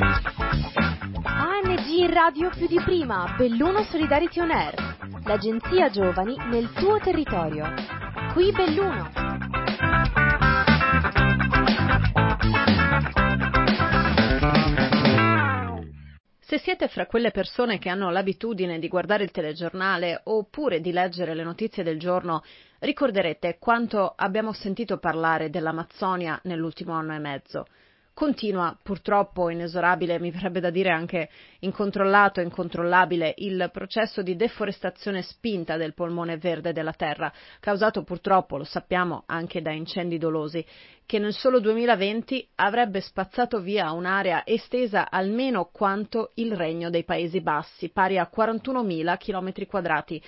ANG in radio più di prima, Belluno Solidarity On Air, l'agenzia giovani nel tuo territorio. Qui Belluno. Se siete fra quelle persone che hanno l'abitudine di guardare il telegiornale oppure di leggere le notizie del giorno, ricorderete quanto abbiamo sentito parlare dell'Amazzonia nell'ultimo anno e mezzo. Continua, purtroppo inesorabile, mi verrebbe da dire anche incontrollato e incontrollabile, il processo di deforestazione spinta del polmone verde della terra, causato purtroppo, lo sappiamo, anche da incendi dolosi, che nel solo 2020 avrebbe spazzato via un'area estesa almeno quanto il Regno dei Paesi Bassi, pari a 41.000 km quadrati.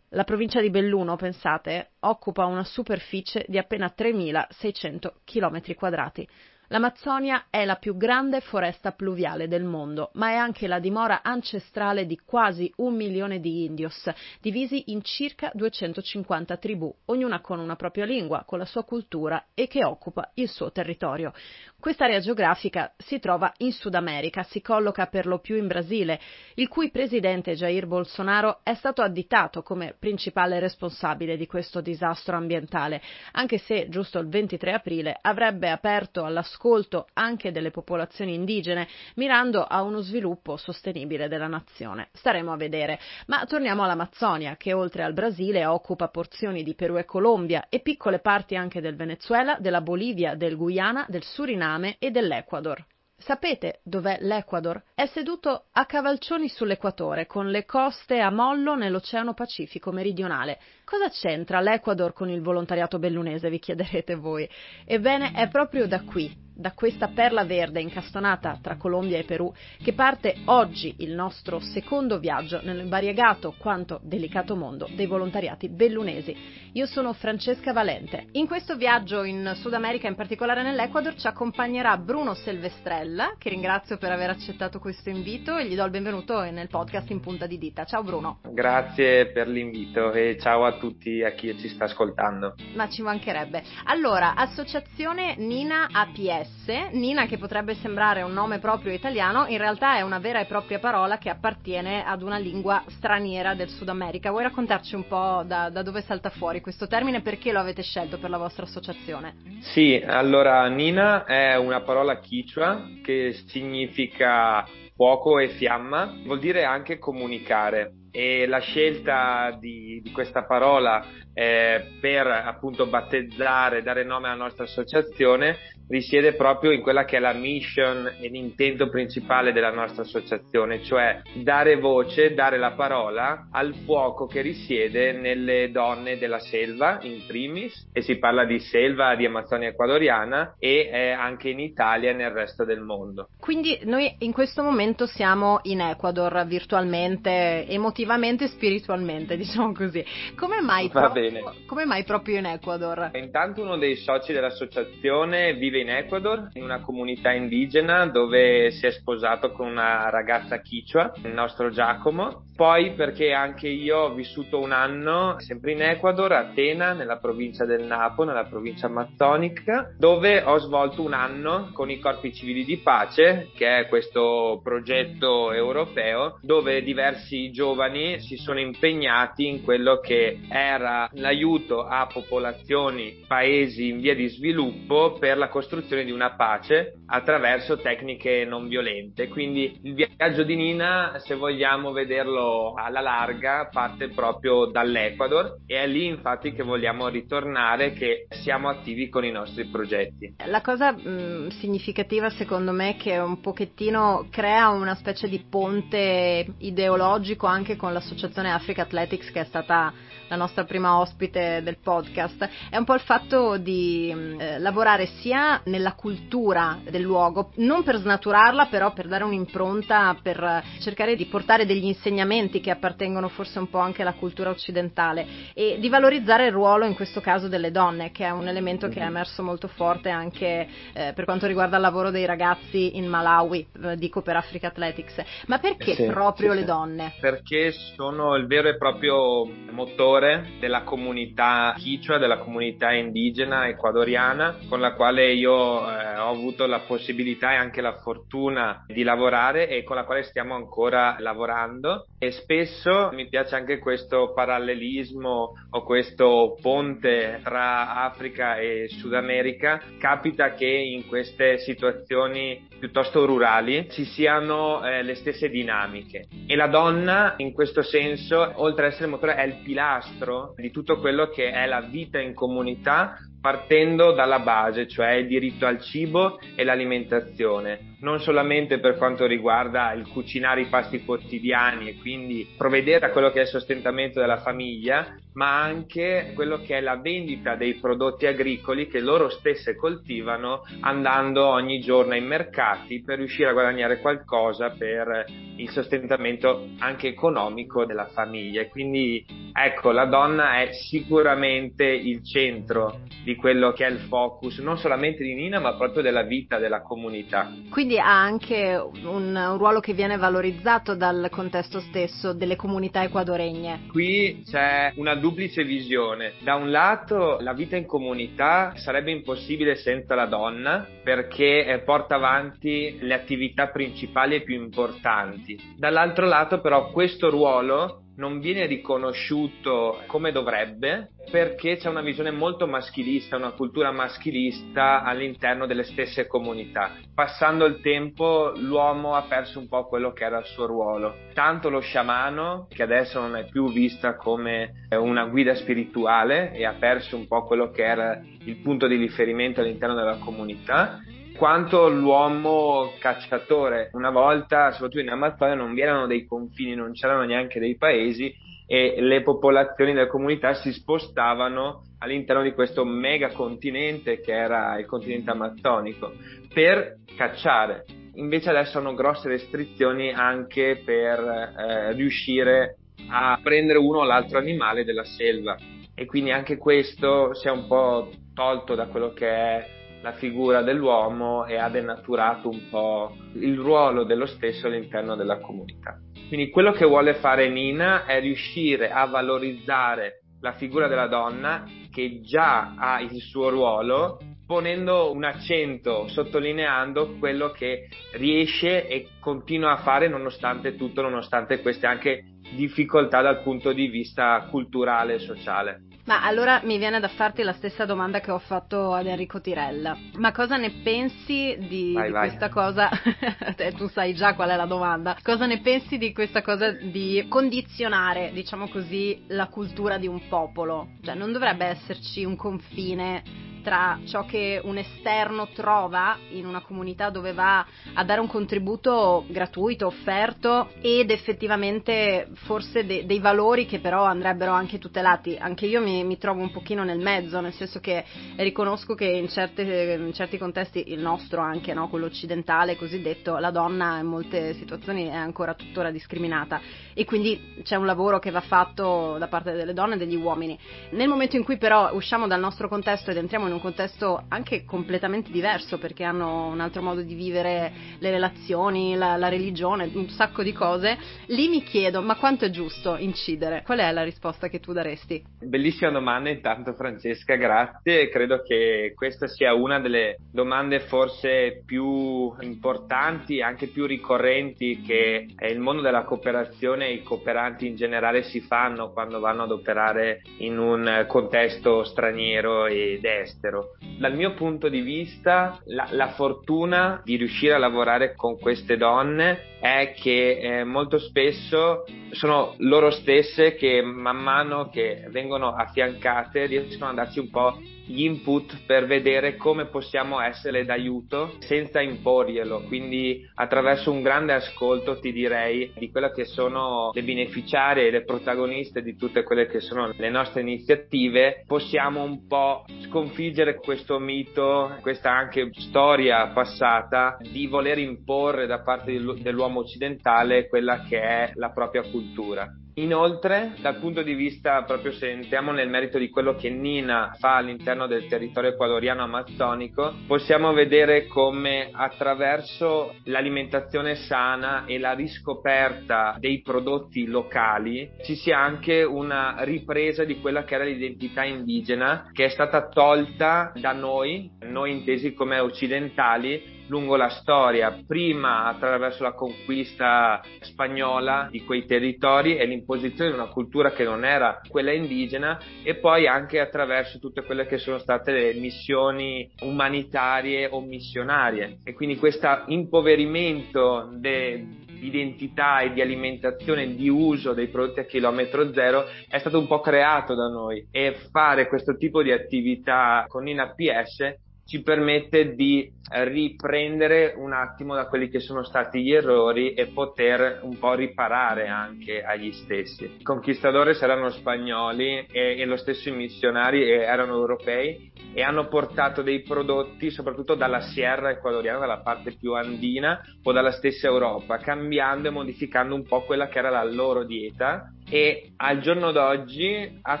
La provincia di Belluno, pensate, occupa una superficie di appena 3.600 km quadrati. L'Amazzonia è la più grande foresta pluviale del mondo, ma è anche la dimora ancestrale di quasi un milione di indios, divisi in circa 250 tribù, ognuna con una propria lingua, con la sua cultura e che occupa il suo territorio. Quest'area geografica si trova in Sud America, si colloca per lo più in Brasile, il cui presidente Jair Bolsonaro è stato additato come principale responsabile di questo disastro ambientale, anche se giusto il 23 aprile avrebbe aperto all'ascolto anche delle popolazioni indigene, mirando a uno sviluppo sostenibile della nazione. Staremo a vedere. Ma torniamo all'Amazzonia, che oltre al Brasile occupa porzioni di Perù e Colombia e piccole parti anche del Venezuela, della Bolivia, del Guyana, del Suriname e dell'Ecuador. Sapete dov'è l'Ecuador? È seduto a cavalcioni sull'equatore, con le coste a mollo nell'Oceano Pacifico meridionale. Cosa c'entra l'Ecuador con il volontariato bellunese, vi chiederete voi? Ebbene, è proprio da qui, da questa perla verde incastonata tra Colombia e Perù, che parte oggi il nostro secondo viaggio nell'invariegato quanto delicato mondo dei volontariati bellunesi. Io sono Francesca Valente. In questo viaggio in Sud America, in particolare nell'Ecuador, ci accompagnerà Bruno Selvestrella, che ringrazio per aver accettato questo invito e gli do il benvenuto nel podcast in punta di dita. Ciao Bruno. Grazie per l'invito e ciao a tutti, a chi ci sta ascoltando. Ma ci mancherebbe. Allora, Associazione Nina APS, Nina che potrebbe sembrare un nome proprio italiano, in realtà è una vera e propria parola che appartiene ad una lingua straniera del Sud America. Vuoi raccontarci un po' da, da dove salta fuori questo termine e perché lo avete scelto per la vostra associazione? Sì, allora Nina è una parola quichua che significa fuoco e fiamma, vuol dire anche comunicare e la scelta di, di questa parola eh, per appunto battezzare, dare nome alla nostra associazione risiede proprio in quella che è la mission e l'intento principale della nostra associazione, cioè dare voce, dare la parola al fuoco che risiede nelle donne della selva in primis e si parla di selva di Amazzonia ecuadoriana e eh, anche in Italia e nel resto del mondo. Quindi noi in questo momento siamo in Ecuador virtualmente, emotivamente e spiritualmente, diciamo così. Come mai, proprio, come mai proprio in Ecuador? Intanto uno dei soci dell'associazione vive in Ecuador, in una comunità indigena dove si è sposato con una ragazza quichua, il nostro Giacomo. Poi perché anche io ho vissuto un anno sempre in Ecuador, a Atena, nella provincia del Napo, nella provincia amazzonica, dove ho svolto un anno con i corpi civili di pace, che è questo progetto europeo, dove diversi giovani si sono impegnati in quello che era l'aiuto a popolazioni, paesi in via di sviluppo per la costruzione di una pace attraverso tecniche non violente. Quindi il viaggio di Nina, se vogliamo vederlo alla larga, parte proprio dall'Ecuador e è lì infatti che vogliamo ritornare, che siamo attivi con i nostri progetti. La cosa mh, significativa secondo me è che un pochettino crea una specie di ponte ideologico anche con l'associazione Africa Athletics che è stata la nostra prima ospite del podcast, è un po' il fatto di eh, lavorare sia nella cultura del luogo, non per snaturarla, però per dare un'impronta, per cercare di portare degli insegnamenti insegnamenti che appartengono forse un po' anche alla cultura occidentale e di valorizzare il ruolo in questo caso delle donne, che è un elemento che è mhm. emerso molto forte anche eh, per quanto riguarda il lavoro dei ragazzi in Malawi, eh, dico per Africa Athletics. Ma perché sì, proprio sì, le donne? Perché sono il vero e proprio motore della comunità Quichua, della comunità indigena ecuadoriana, con la quale io eh, ho avuto la possibilità e anche la fortuna di lavorare e con la quale stiamo ancora lavorando e spesso mi piace anche questo parallelismo o questo ponte tra Africa e Sud America. Capita che in queste situazioni piuttosto rurali ci siano eh, le stesse dinamiche e la donna in questo senso oltre ad essere motore è il pilastro di tutto quello che è la vita in comunità partendo dalla base, cioè il diritto al cibo e l'alimentazione, non solamente per quanto riguarda il cucinare i pasti quotidiani e quindi provvedere a quello che è il sostentamento della famiglia, ma anche quello che è la vendita dei prodotti agricoli che loro stesse coltivano andando ogni giorno ai mercati per riuscire a guadagnare qualcosa per il sostentamento anche economico della famiglia. Quindi ecco, la donna è sicuramente il centro di di quello che è il focus non solamente di Nina ma proprio della vita della comunità. Quindi ha anche un, un ruolo che viene valorizzato dal contesto stesso delle comunità equadoregne. Qui c'è una duplice visione. Da un lato la vita in comunità sarebbe impossibile senza la donna perché eh, porta avanti le attività principali e più importanti. Dall'altro lato però questo ruolo non viene riconosciuto come dovrebbe perché c'è una visione molto maschilista, una cultura maschilista all'interno delle stesse comunità. Passando il tempo l'uomo ha perso un po' quello che era il suo ruolo. Tanto lo sciamano, che adesso non è più vista come una guida spirituale e ha perso un po' quello che era il punto di riferimento all'interno della comunità, quanto l'uomo cacciatore. Una volta, soprattutto in Amazzonia, non vi erano dei confini, non c'erano neanche dei paesi e le popolazioni delle comunità si spostavano all'interno di questo mega continente che era il continente amazzonico per cacciare. Invece adesso hanno grosse restrizioni anche per eh, riuscire a prendere uno o l'altro animale della selva e quindi anche questo si è un po' tolto da quello che è la figura dell'uomo e ha denaturato un po' il ruolo dello stesso all'interno della comunità. Quindi quello che vuole fare Nina è riuscire a valorizzare la figura della donna che già ha il suo ruolo ponendo un accento, sottolineando quello che riesce e continua a fare nonostante tutto, nonostante queste anche difficoltà dal punto di vista culturale e sociale. Ma allora mi viene da farti la stessa domanda che ho fatto ad Enrico Tirella. Ma cosa ne pensi di, vai, di vai. questa cosa? tu sai già qual è la domanda. Cosa ne pensi di questa cosa di condizionare, diciamo così, la cultura di un popolo? Cioè non dovrebbe esserci un confine tra ciò che un esterno trova in una comunità dove va a dare un contributo gratuito, offerto ed effettivamente forse de- dei valori che però andrebbero anche tutelati. Anche io mi, mi, trovo un pochino nel mezzo, nel senso che riconosco che in, certe, in certi contesti, il nostro anche, no, quello occidentale cosiddetto, la donna in molte situazioni è ancora tuttora discriminata e quindi c'è un lavoro che va fatto da parte delle donne e degli uomini. Nel momento in cui però usciamo dal nostro contesto ed entriamo in in un contesto anche completamente diverso perché hanno un altro modo di vivere le relazioni, la, la religione, un sacco di cose, lì mi chiedo ma quanto è giusto incidere? Qual è la risposta che tu daresti? Bellissima domanda intanto Francesca, grazie. Credo che questa sia una delle domande forse più importanti anche più ricorrenti che il mondo della cooperazione e i cooperanti in generale si fanno quando vanno ad operare in un contesto straniero ed estero all'estero. Dal mio punto di vista, la, la fortuna di riuscire a lavorare con queste donne è che eh, molto spesso sono loro stesse che man mano che vengono affiancate riescono a darci un po' gli input per vedere come possiamo essere d'aiuto senza imporglielo, quindi attraverso un grande ascolto ti direi di quelle che sono le beneficiarie e le protagoniste di tutte quelle che sono le nostre iniziative, possiamo un po' sconfiggere questo mito, questa anche storia passata di voler imporre da parte dell'uomo occidentale quella che è la propria cultura. Inoltre, dal punto di vista, proprio se entriamo nel merito di quello che Nina fa all'interno del territorio ecuadoriano amazzonico, possiamo vedere come attraverso l'alimentazione sana e la riscoperta dei prodotti locali ci sia anche una ripresa di quella che era l'identità indigena che è stata tolta da noi, noi intesi come occidentali, lungo la storia, prima attraverso la conquista spagnola di quei territori e l'imposizione di una cultura che non era quella indigena e poi anche attraverso tutte quelle che sono state le missioni umanitarie o missionarie. E quindi questo impoverimento de, di identità e di alimentazione di uso dei prodotti a chilometro zero è stato un po' creato da noi. E fare questo tipo di attività con INAPS ci permette di riprendere un attimo da quelli che sono stati gli errori e poter un po' riparare anche agli stessi. I conquistadores erano spagnoli e, e lo stesso i missionari erano europei e hanno portato dei prodotti soprattutto dalla Sierra ecuadoriana, dalla parte più andina o dalla stessa Europa, cambiando e modificando un po' quella che era la loro dieta e al giorno d'oggi a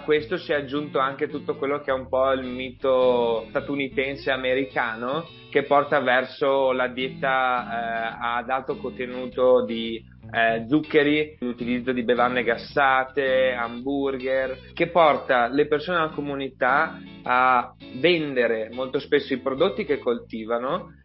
questo si è aggiunto anche tutto quello che è un po' il mito statunitense americano che porta verso la dieta eh, ad alto contenuto di eh, zuccheri, l'utilizzo di bevande gassate, hamburger, che porta le persone della comunità a vendere molto spesso i prodotti che coltivano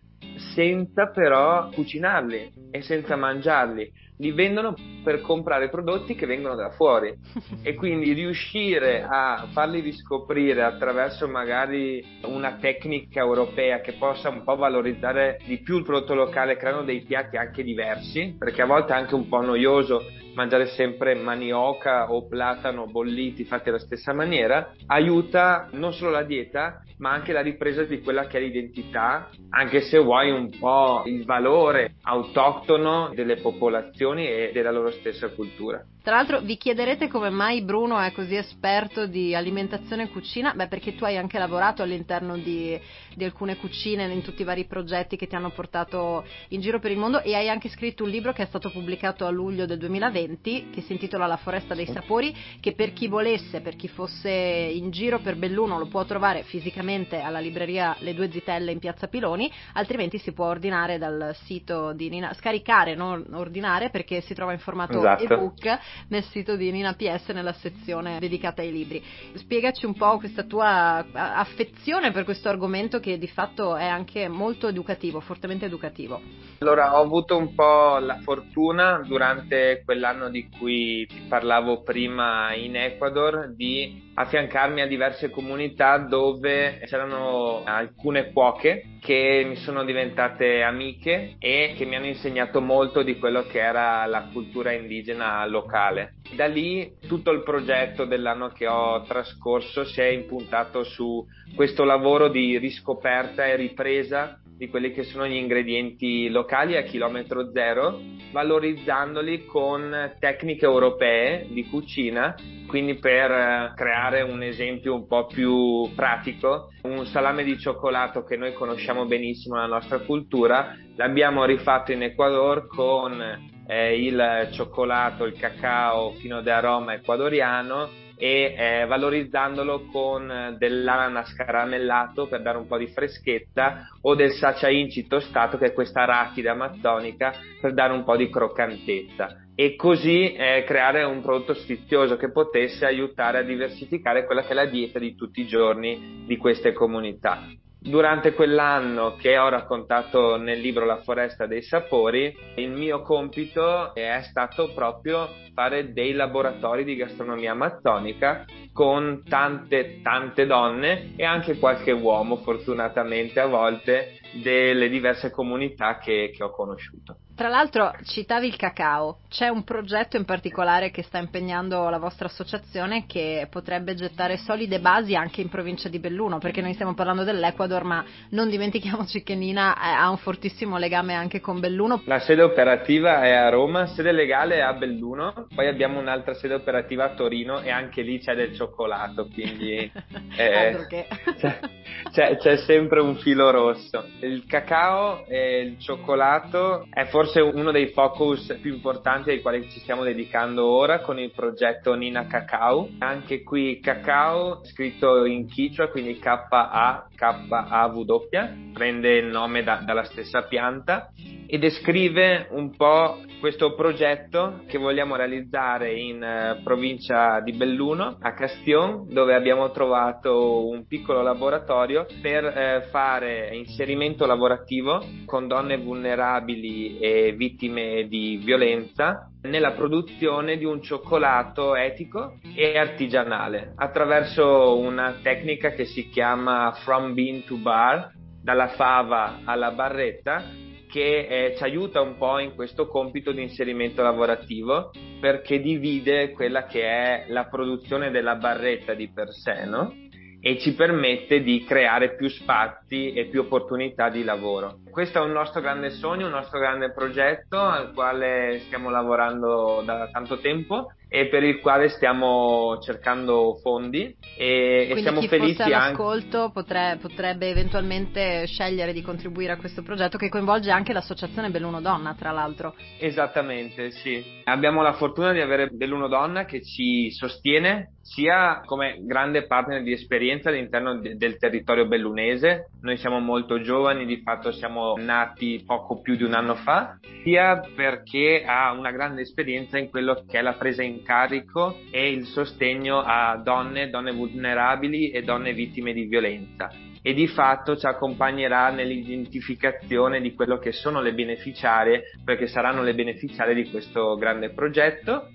senza però cucinarli e senza mangiarli. Li vendono per comprare prodotti che vengono da fuori. E quindi riuscire a farli riscoprire attraverso magari una tecnica europea che possa un po' valorizzare di più il prodotto locale creando dei piatti anche diversi perché a volte è anche un po' noioso mangiare sempre manioca o platano bolliti fatti alla stessa maniera aiuta non solo la dieta ma anche la ripresa di quella che è l'identità anche se vuoi un po' il valore autoctono delle popolazioni e della loro stessa cultura. Tra l'altro vi chiederete come mai Bruno è così esperto di alimentazione e cucina? Beh, perché tu hai anche lavorato all'interno di, di, alcune cucine in tutti i vari progetti che ti hanno portato in giro per il mondo e hai anche scritto un libro che è stato pubblicato a luglio del 2020 che si intitola La foresta dei sapori, che per chi volesse, per chi fosse in giro per Belluno lo può trovare fisicamente alla libreria Le Due Zitelle in Piazza Piloni, altrimenti si può ordinare dal sito di Nina, scaricare, non ordinare perché si trova in formato esatto. ebook nel sito di Nina PS nella sezione dedicata ai libri. Spiegaci un po' questa tua affezione per questo argomento che di fatto è anche molto educativo, fortemente educativo. Allora, ho avuto un po' la fortuna durante quell'anno di cui ti parlavo prima in Ecuador di affiancarmi a diverse comunità dove c'erano alcune cuoche che mi sono diventate amiche e che mi hanno insegnato molto di quello che era la cultura indigena locale. Da lì tutto il progetto dell'anno che ho trascorso si è impuntato su questo lavoro di riscoperta e ripresa di quelli che sono gli ingredienti locali a chilometro zero, valorizzandoli con tecniche europee di cucina, quindi per eh, creare un esempio un po' più pratico, un salame di cioccolato che noi conosciamo benissimo nella nostra cultura, l'abbiamo rifatto in Ecuador con eh, il cioccolato, il cacao fino ad aroma ecuadoriano e eh, valorizzandolo con dell'ananas caramellato per dare un po' di freschezza o del sacha inci tostato che è questa arachide amazzonica per dare un po' di croccantezza e così eh, creare un prodotto sfizioso che potesse aiutare a diversificare quella che è la dieta di tutti i giorni di queste comunità. Durante quell'anno che ho raccontato nel libro La foresta dei sapori, il mio compito è stato proprio fare dei laboratori di gastronomia amazzonica con tante tante donne e anche qualche uomo fortunatamente a volte delle diverse comunità che, che ho conosciuto. Tra l'altro citavi il cacao, c'è un progetto in particolare che sta impegnando la vostra associazione che potrebbe gettare solide basi anche in provincia di Belluno, perché noi stiamo parlando dell'Ecuador, ma non dimentichiamoci che Nina ha un fortissimo legame anche con Belluno. La sede operativa è a Roma, sede legale è a Belluno, poi abbiamo un'altra sede operativa a Torino e anche lì c'è del cioccolato, quindi eh, c'è, c'è, c'è sempre un filo rosso. Il cacao e il cioccolato è forse forse uno dei focus più importanti ai quali ci stiamo dedicando ora con il progetto Nina Cacao. Anche qui cacao scritto in Quichua, quindi K-A-K-A-W, prende il nome da, dalla stessa pianta e descrive un po' questo progetto che vogliamo realizzare in uh, provincia di Belluno, a Castion, dove abbiamo trovato un piccolo laboratorio per uh, fare inserimento lavorativo con donne vulnerabili e vittime di violenza nella produzione di un cioccolato etico e artigianale attraverso una tecnica che si chiama From Bean to Bar, dalla fava alla barretta che eh, ci aiuta un po' in questo compito di inserimento lavorativo perché divide quella che è la produzione della barretta di per sé, no? e ci permette di creare più spazi e più opportunità di lavoro. Questo è un nostro grande sogno, un nostro grande progetto al quale stiamo lavorando da tanto tempo e per il quale stiamo cercando fondi e, e siamo chi felici fosse all'ascolto anche... potrebbe, potrebbe eventualmente scegliere di contribuire a questo progetto che coinvolge anche l'associazione Belluno Donna tra l'altro. Esattamente sì. Abbiamo la fortuna di avere Belluno Donna che ci sostiene sia come grande partner di esperienza all'interno de- del territorio bellunese. Noi siamo molto giovani di fatto siamo nati poco più di un anno fa sia perché ha una grande esperienza in quello che è la presa in carico e il sostegno a donne, donne vulnerabili e donne vittime di violenza. E di fatto ci accompagnerà nell'identificazione di quello che sono le beneficiarie perché saranno le beneficiarie di questo grande progetto.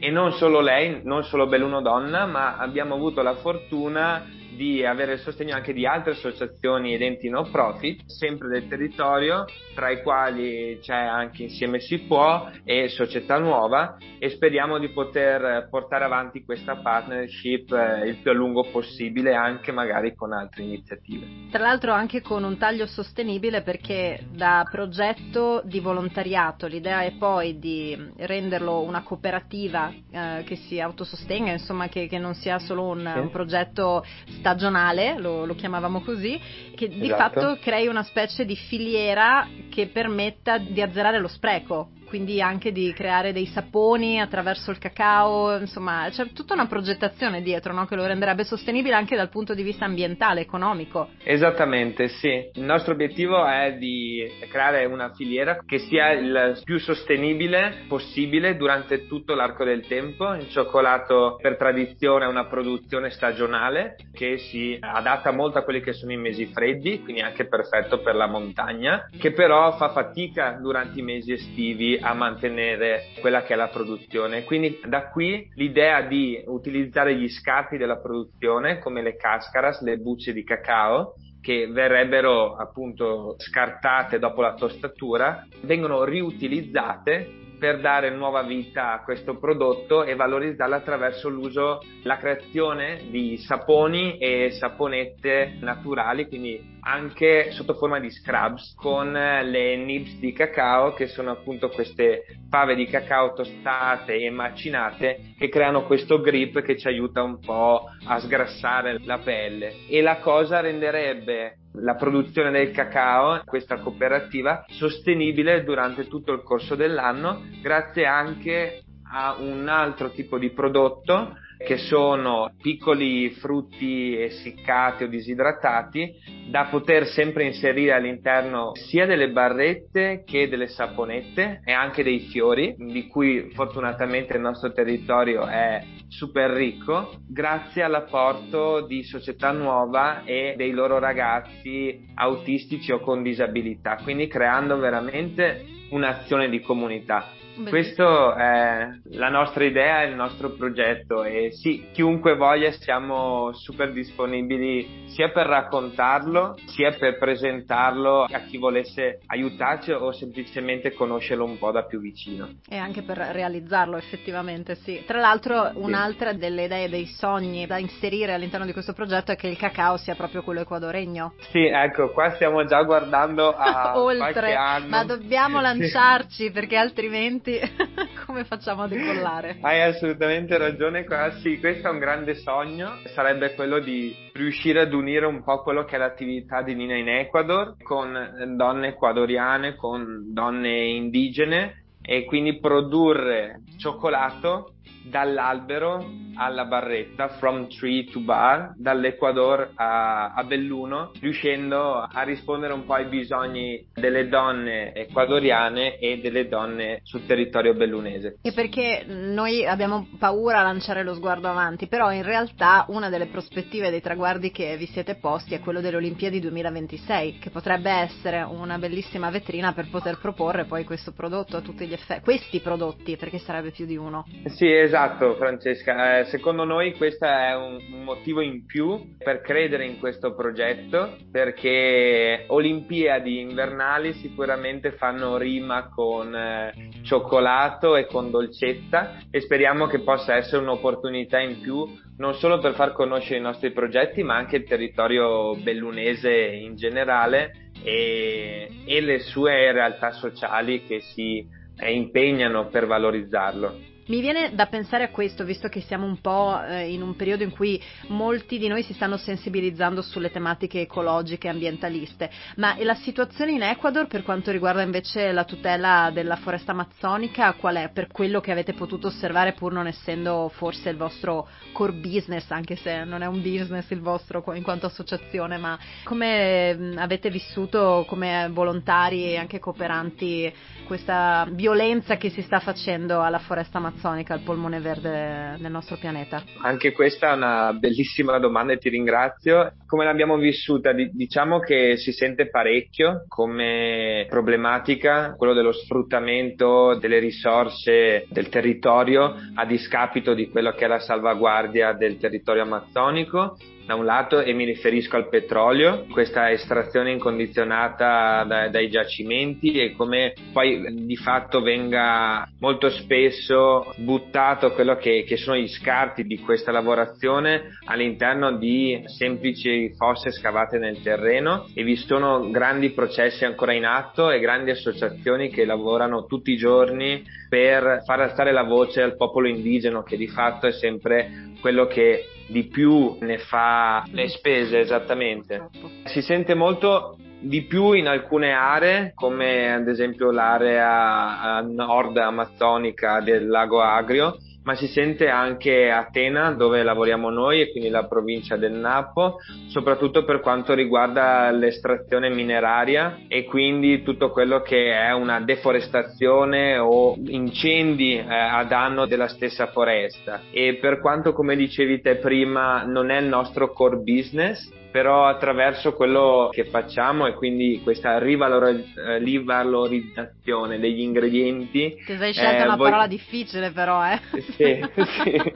E non solo lei, non solo Belluno Donna, ma abbiamo avuto la fortuna di avere il sostegno anche di altre associazioni ed enti no profit, sempre del territorio, tra i quali c'è anche Insieme si può e Società Nuova e speriamo di poter portare avanti questa partnership eh, il più a lungo possibile anche magari con altre iniziative. Tra l'altro anche con un taglio sostenibile perché da progetto di volontariato l'idea è poi di renderlo una cooperativa eh, che si autosostenga, insomma che, che non sia solo un, sì. un progetto stagionale, lo, lo chiamavamo così, che di esatto. fatto crei una specie di filiera che permetta di azzerare lo spreco quindi anche di creare dei saponi attraverso il cacao, insomma c'è tutta una progettazione dietro no? che lo renderebbe sostenibile anche dal punto di vista ambientale, economico. Esattamente, sì. Il nostro obiettivo è di creare una filiera che sia il più sostenibile possibile durante tutto l'arco del tempo. Il cioccolato per tradizione è una produzione stagionale che si adatta molto a quelli che sono i mesi freddi, quindi anche perfetto per la montagna, che però fa fatica durante i mesi estivi a mantenere quella che è la produzione. Quindi da qui l'idea di utilizzare gli scarti della produzione come le cascaras, le bucce di cacao che verrebbero appunto scartate dopo la tostatura, vengono riutilizzate per dare nuova vita a questo prodotto e valorizzarlo attraverso l'uso, la creazione di saponi e saponette naturali, quindi anche sotto forma di scrubs con le nibs di cacao che sono appunto queste fave di cacao tostate e macinate che creano questo grip che ci aiuta un po' a sgrassare la pelle. E la cosa renderebbe la produzione del cacao, questa cooperativa, sostenibile durante tutto il corso dell'anno grazie anche a un altro tipo di prodotto che sono piccoli frutti essiccati o disidratati da poter sempre inserire all'interno sia delle barrette che delle saponette e anche dei fiori di cui fortunatamente il nostro territorio è super ricco grazie all'apporto di Società Nuova e dei loro ragazzi autistici o con disabilità quindi creando veramente un'azione di comunità questa è la nostra idea, il nostro progetto e sì, chiunque voglia siamo super disponibili sia per raccontarlo sia per presentarlo a chi volesse aiutarci o semplicemente conoscerlo un po' da più vicino. E anche per realizzarlo effettivamente, sì. Tra l'altro un'altra delle idee, dei sogni da inserire all'interno di questo progetto è che il cacao sia proprio quello ecuadoregno. Sì, ecco, qua stiamo già guardando a Oltre, ma dobbiamo lanciarci perché altrimenti prodotti, come facciamo a decollare? Hai assolutamente ragione, sì, questo è un grande sogno, sarebbe quello di riuscire ad unire un po' quello che è l'attività di Nina in Ecuador con donne ecuadoriane, con donne indigene e quindi produrre cioccolato dall'albero alla barretta, from tree to bar, dall'Ecuador a, a, Belluno, riuscendo a rispondere un po' ai bisogni delle donne ecuadoriane e delle donne sul territorio bellunese. E perché noi abbiamo paura a lanciare lo sguardo avanti, però in realtà una delle prospettive dei traguardi che vi siete posti è quello delle Olimpiadi 2026, che potrebbe essere una bellissima vetrina per poter proporre poi questo prodotto a tutti gli effetti, questi prodotti, perché sarebbe più di uno. Sì, esatto, Francesca. Eh, secondo noi questo è un, motivo in più per credere in questo progetto perché Olimpiadi invernali sicuramente fanno rima con eh, cioccolato e con dolcezza e speriamo che possa essere un'opportunità in più non solo per far conoscere i nostri progetti ma anche il territorio bellunese in generale e, e le sue realtà sociali che si eh, impegnano per valorizzarlo. Mi viene da pensare a questo, visto che siamo un po' eh, in un periodo in cui molti di noi si stanno sensibilizzando sulle tematiche ecologiche e ambientaliste, ma la situazione in Ecuador per quanto riguarda invece la tutela della foresta amazzonica, qual è per quello che avete potuto osservare pur non essendo forse il vostro core business, anche se non è un business il vostro in quanto associazione, ma come avete vissuto come volontari e anche cooperanti questa violenza che si sta facendo alla foresta amazzonica? Amazzonica, il polmone verde del nostro pianeta? Anche questa è una bellissima domanda e ti ringrazio. Come l'abbiamo vissuta? Diciamo che si sente parecchio come problematica quello dello sfruttamento delle risorse del territorio a discapito di quello che è la salvaguardia del territorio amazzonico da un lato e mi riferisco al petrolio, questa estrazione incondizionata da, dai giacimenti e come poi di fatto venga molto spesso buttato quello che, che sono gli scarti di questa lavorazione all'interno di semplici fosse scavate nel terreno e vi sono grandi processi ancora in atto e grandi associazioni che lavorano tutti i giorni per far alzare la voce al popolo indigeno che di fatto è sempre quello che di più ne fa le spese esattamente. Si sente molto di più in alcune aree, come ad esempio l'area a nord amazzonica del lago Agrio, ma si sente anche a Tena dove lavoriamo noi e quindi la provincia del Napo, soprattutto per quanto riguarda l'estrazione mineraria e quindi tutto quello che è una deforestazione o incendi eh, a danno della stessa foresta. E per quanto come dicevi te prima non è il nostro core business, però attraverso quello che facciamo e quindi questa rivalor- rivalorizzazione degli ingredienti. Ti sei scelta eh, una voi... parola difficile però, eh? Sì, sì,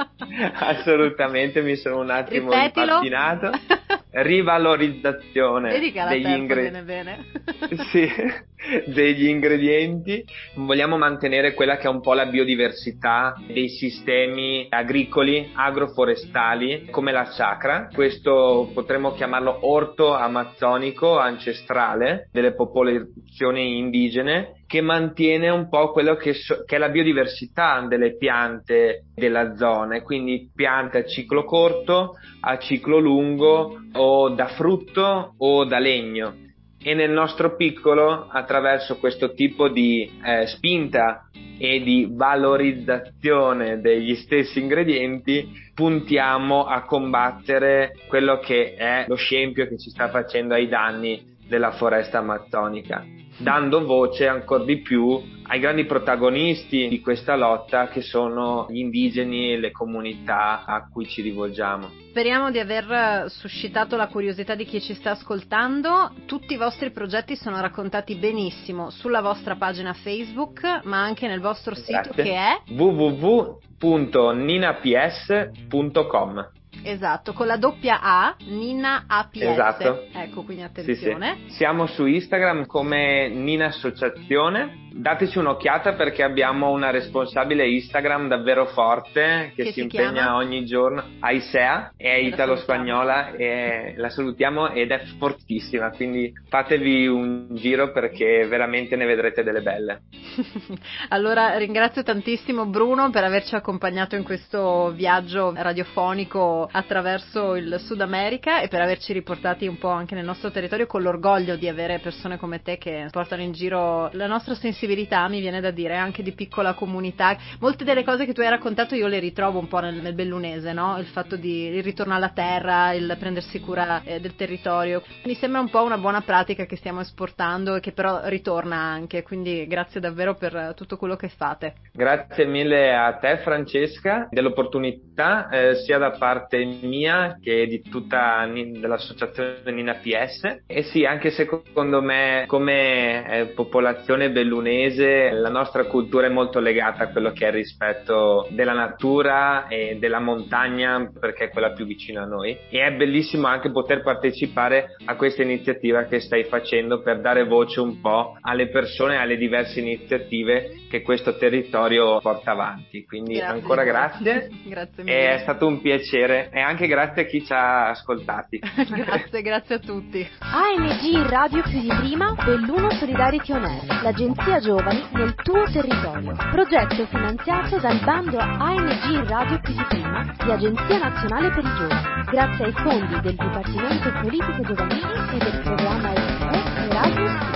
assolutamente, mi sono un attimo Ripetilo. impattinato. Rivalorizzazione degli. Bene, bene. sì, degli ingredienti. Vogliamo mantenere quella che è un po' la biodiversità dei sistemi agricoli, agroforestali, come la sacra. Questo potremmo chiamarlo orto amazzonico ancestrale delle popolazioni indigene che mantiene un po' quello che, so, che, è la biodiversità delle piante della zona, quindi piante a ciclo corto, a ciclo lungo o da frutto o da legno. E nel nostro piccolo attraverso questo tipo di eh, spinta e di valorizzazione degli stessi ingredienti puntiamo a combattere quello che è lo scempio che ci sta facendo ai danni della foresta amazzonica, dando voce ancora di più ai grandi protagonisti di questa lotta che sono gli indigeni e le comunità a cui ci rivolgiamo. Speriamo di aver suscitato la curiosità di chi ci sta ascoltando. Tutti i vostri progetti sono raccontati benissimo sulla vostra pagina Facebook, ma anche nel vostro sito Grazie. che è www.ninaps.com. Esatto, con la doppia A, Nina APS. Esatto. Ecco, quindi attenzione. Sì, sì. Siamo su Instagram come Nina Associazione dateci un'occhiata perché abbiamo una responsabile Instagram davvero forte che, Che si, si impegna chiama? ogni giorno, Aisea, è la italo-spagnola e la salutiamo ed è fortissima, quindi fatevi un giro perché veramente ne vedrete delle belle. allora ringrazio tantissimo Bruno per averci accompagnato in questo viaggio radiofonico attraverso il Sud America e per averci riportati un po' anche nel nostro territorio con l'orgoglio di avere persone come te che portano in giro la nostra sensibilità, mi viene da dire, anche di piccola comunità. Molte delle cose che tu hai raccontato io le ritrovo un po' nel, nel bellunese, no? Il fatto di il ritorno alla terra, il prendersi cura eh, del territorio. Mi sembra un po' una buona pratica che stiamo esportando e che però ritorna anche, quindi grazie davvero per tutto quello che fate. Grazie mille a te Francesca dell'opportunità eh, sia da parte mia che di tutta dell'associazione Nina PS e sì anche secondo me come eh, popolazione bellunese la nostra cultura è molto legata a quello che è il rispetto della natura e della montagna perché è quella più vicina a noi e è bellissimo anche poter partecipare a questa iniziativa che stai facendo per dare voce un po' alle persone e alle diverse iniziative che questo territorio porta avanti quindi Grazie. ancora grazie grazie mille. è stato un piacere e anche grazie a chi ci ha ascoltati. grazie, grazie a tutti. ANG Radio più di prima, Belluno Solidarity On Air, l'agenzia giovani nel tuo territorio. Progetto finanziato dal bando ANG Radio più di Agenzia Nazionale per i Giovani, grazie ai fondi del Dipartimento Politiche Giovanili e del programma ESE Erasmus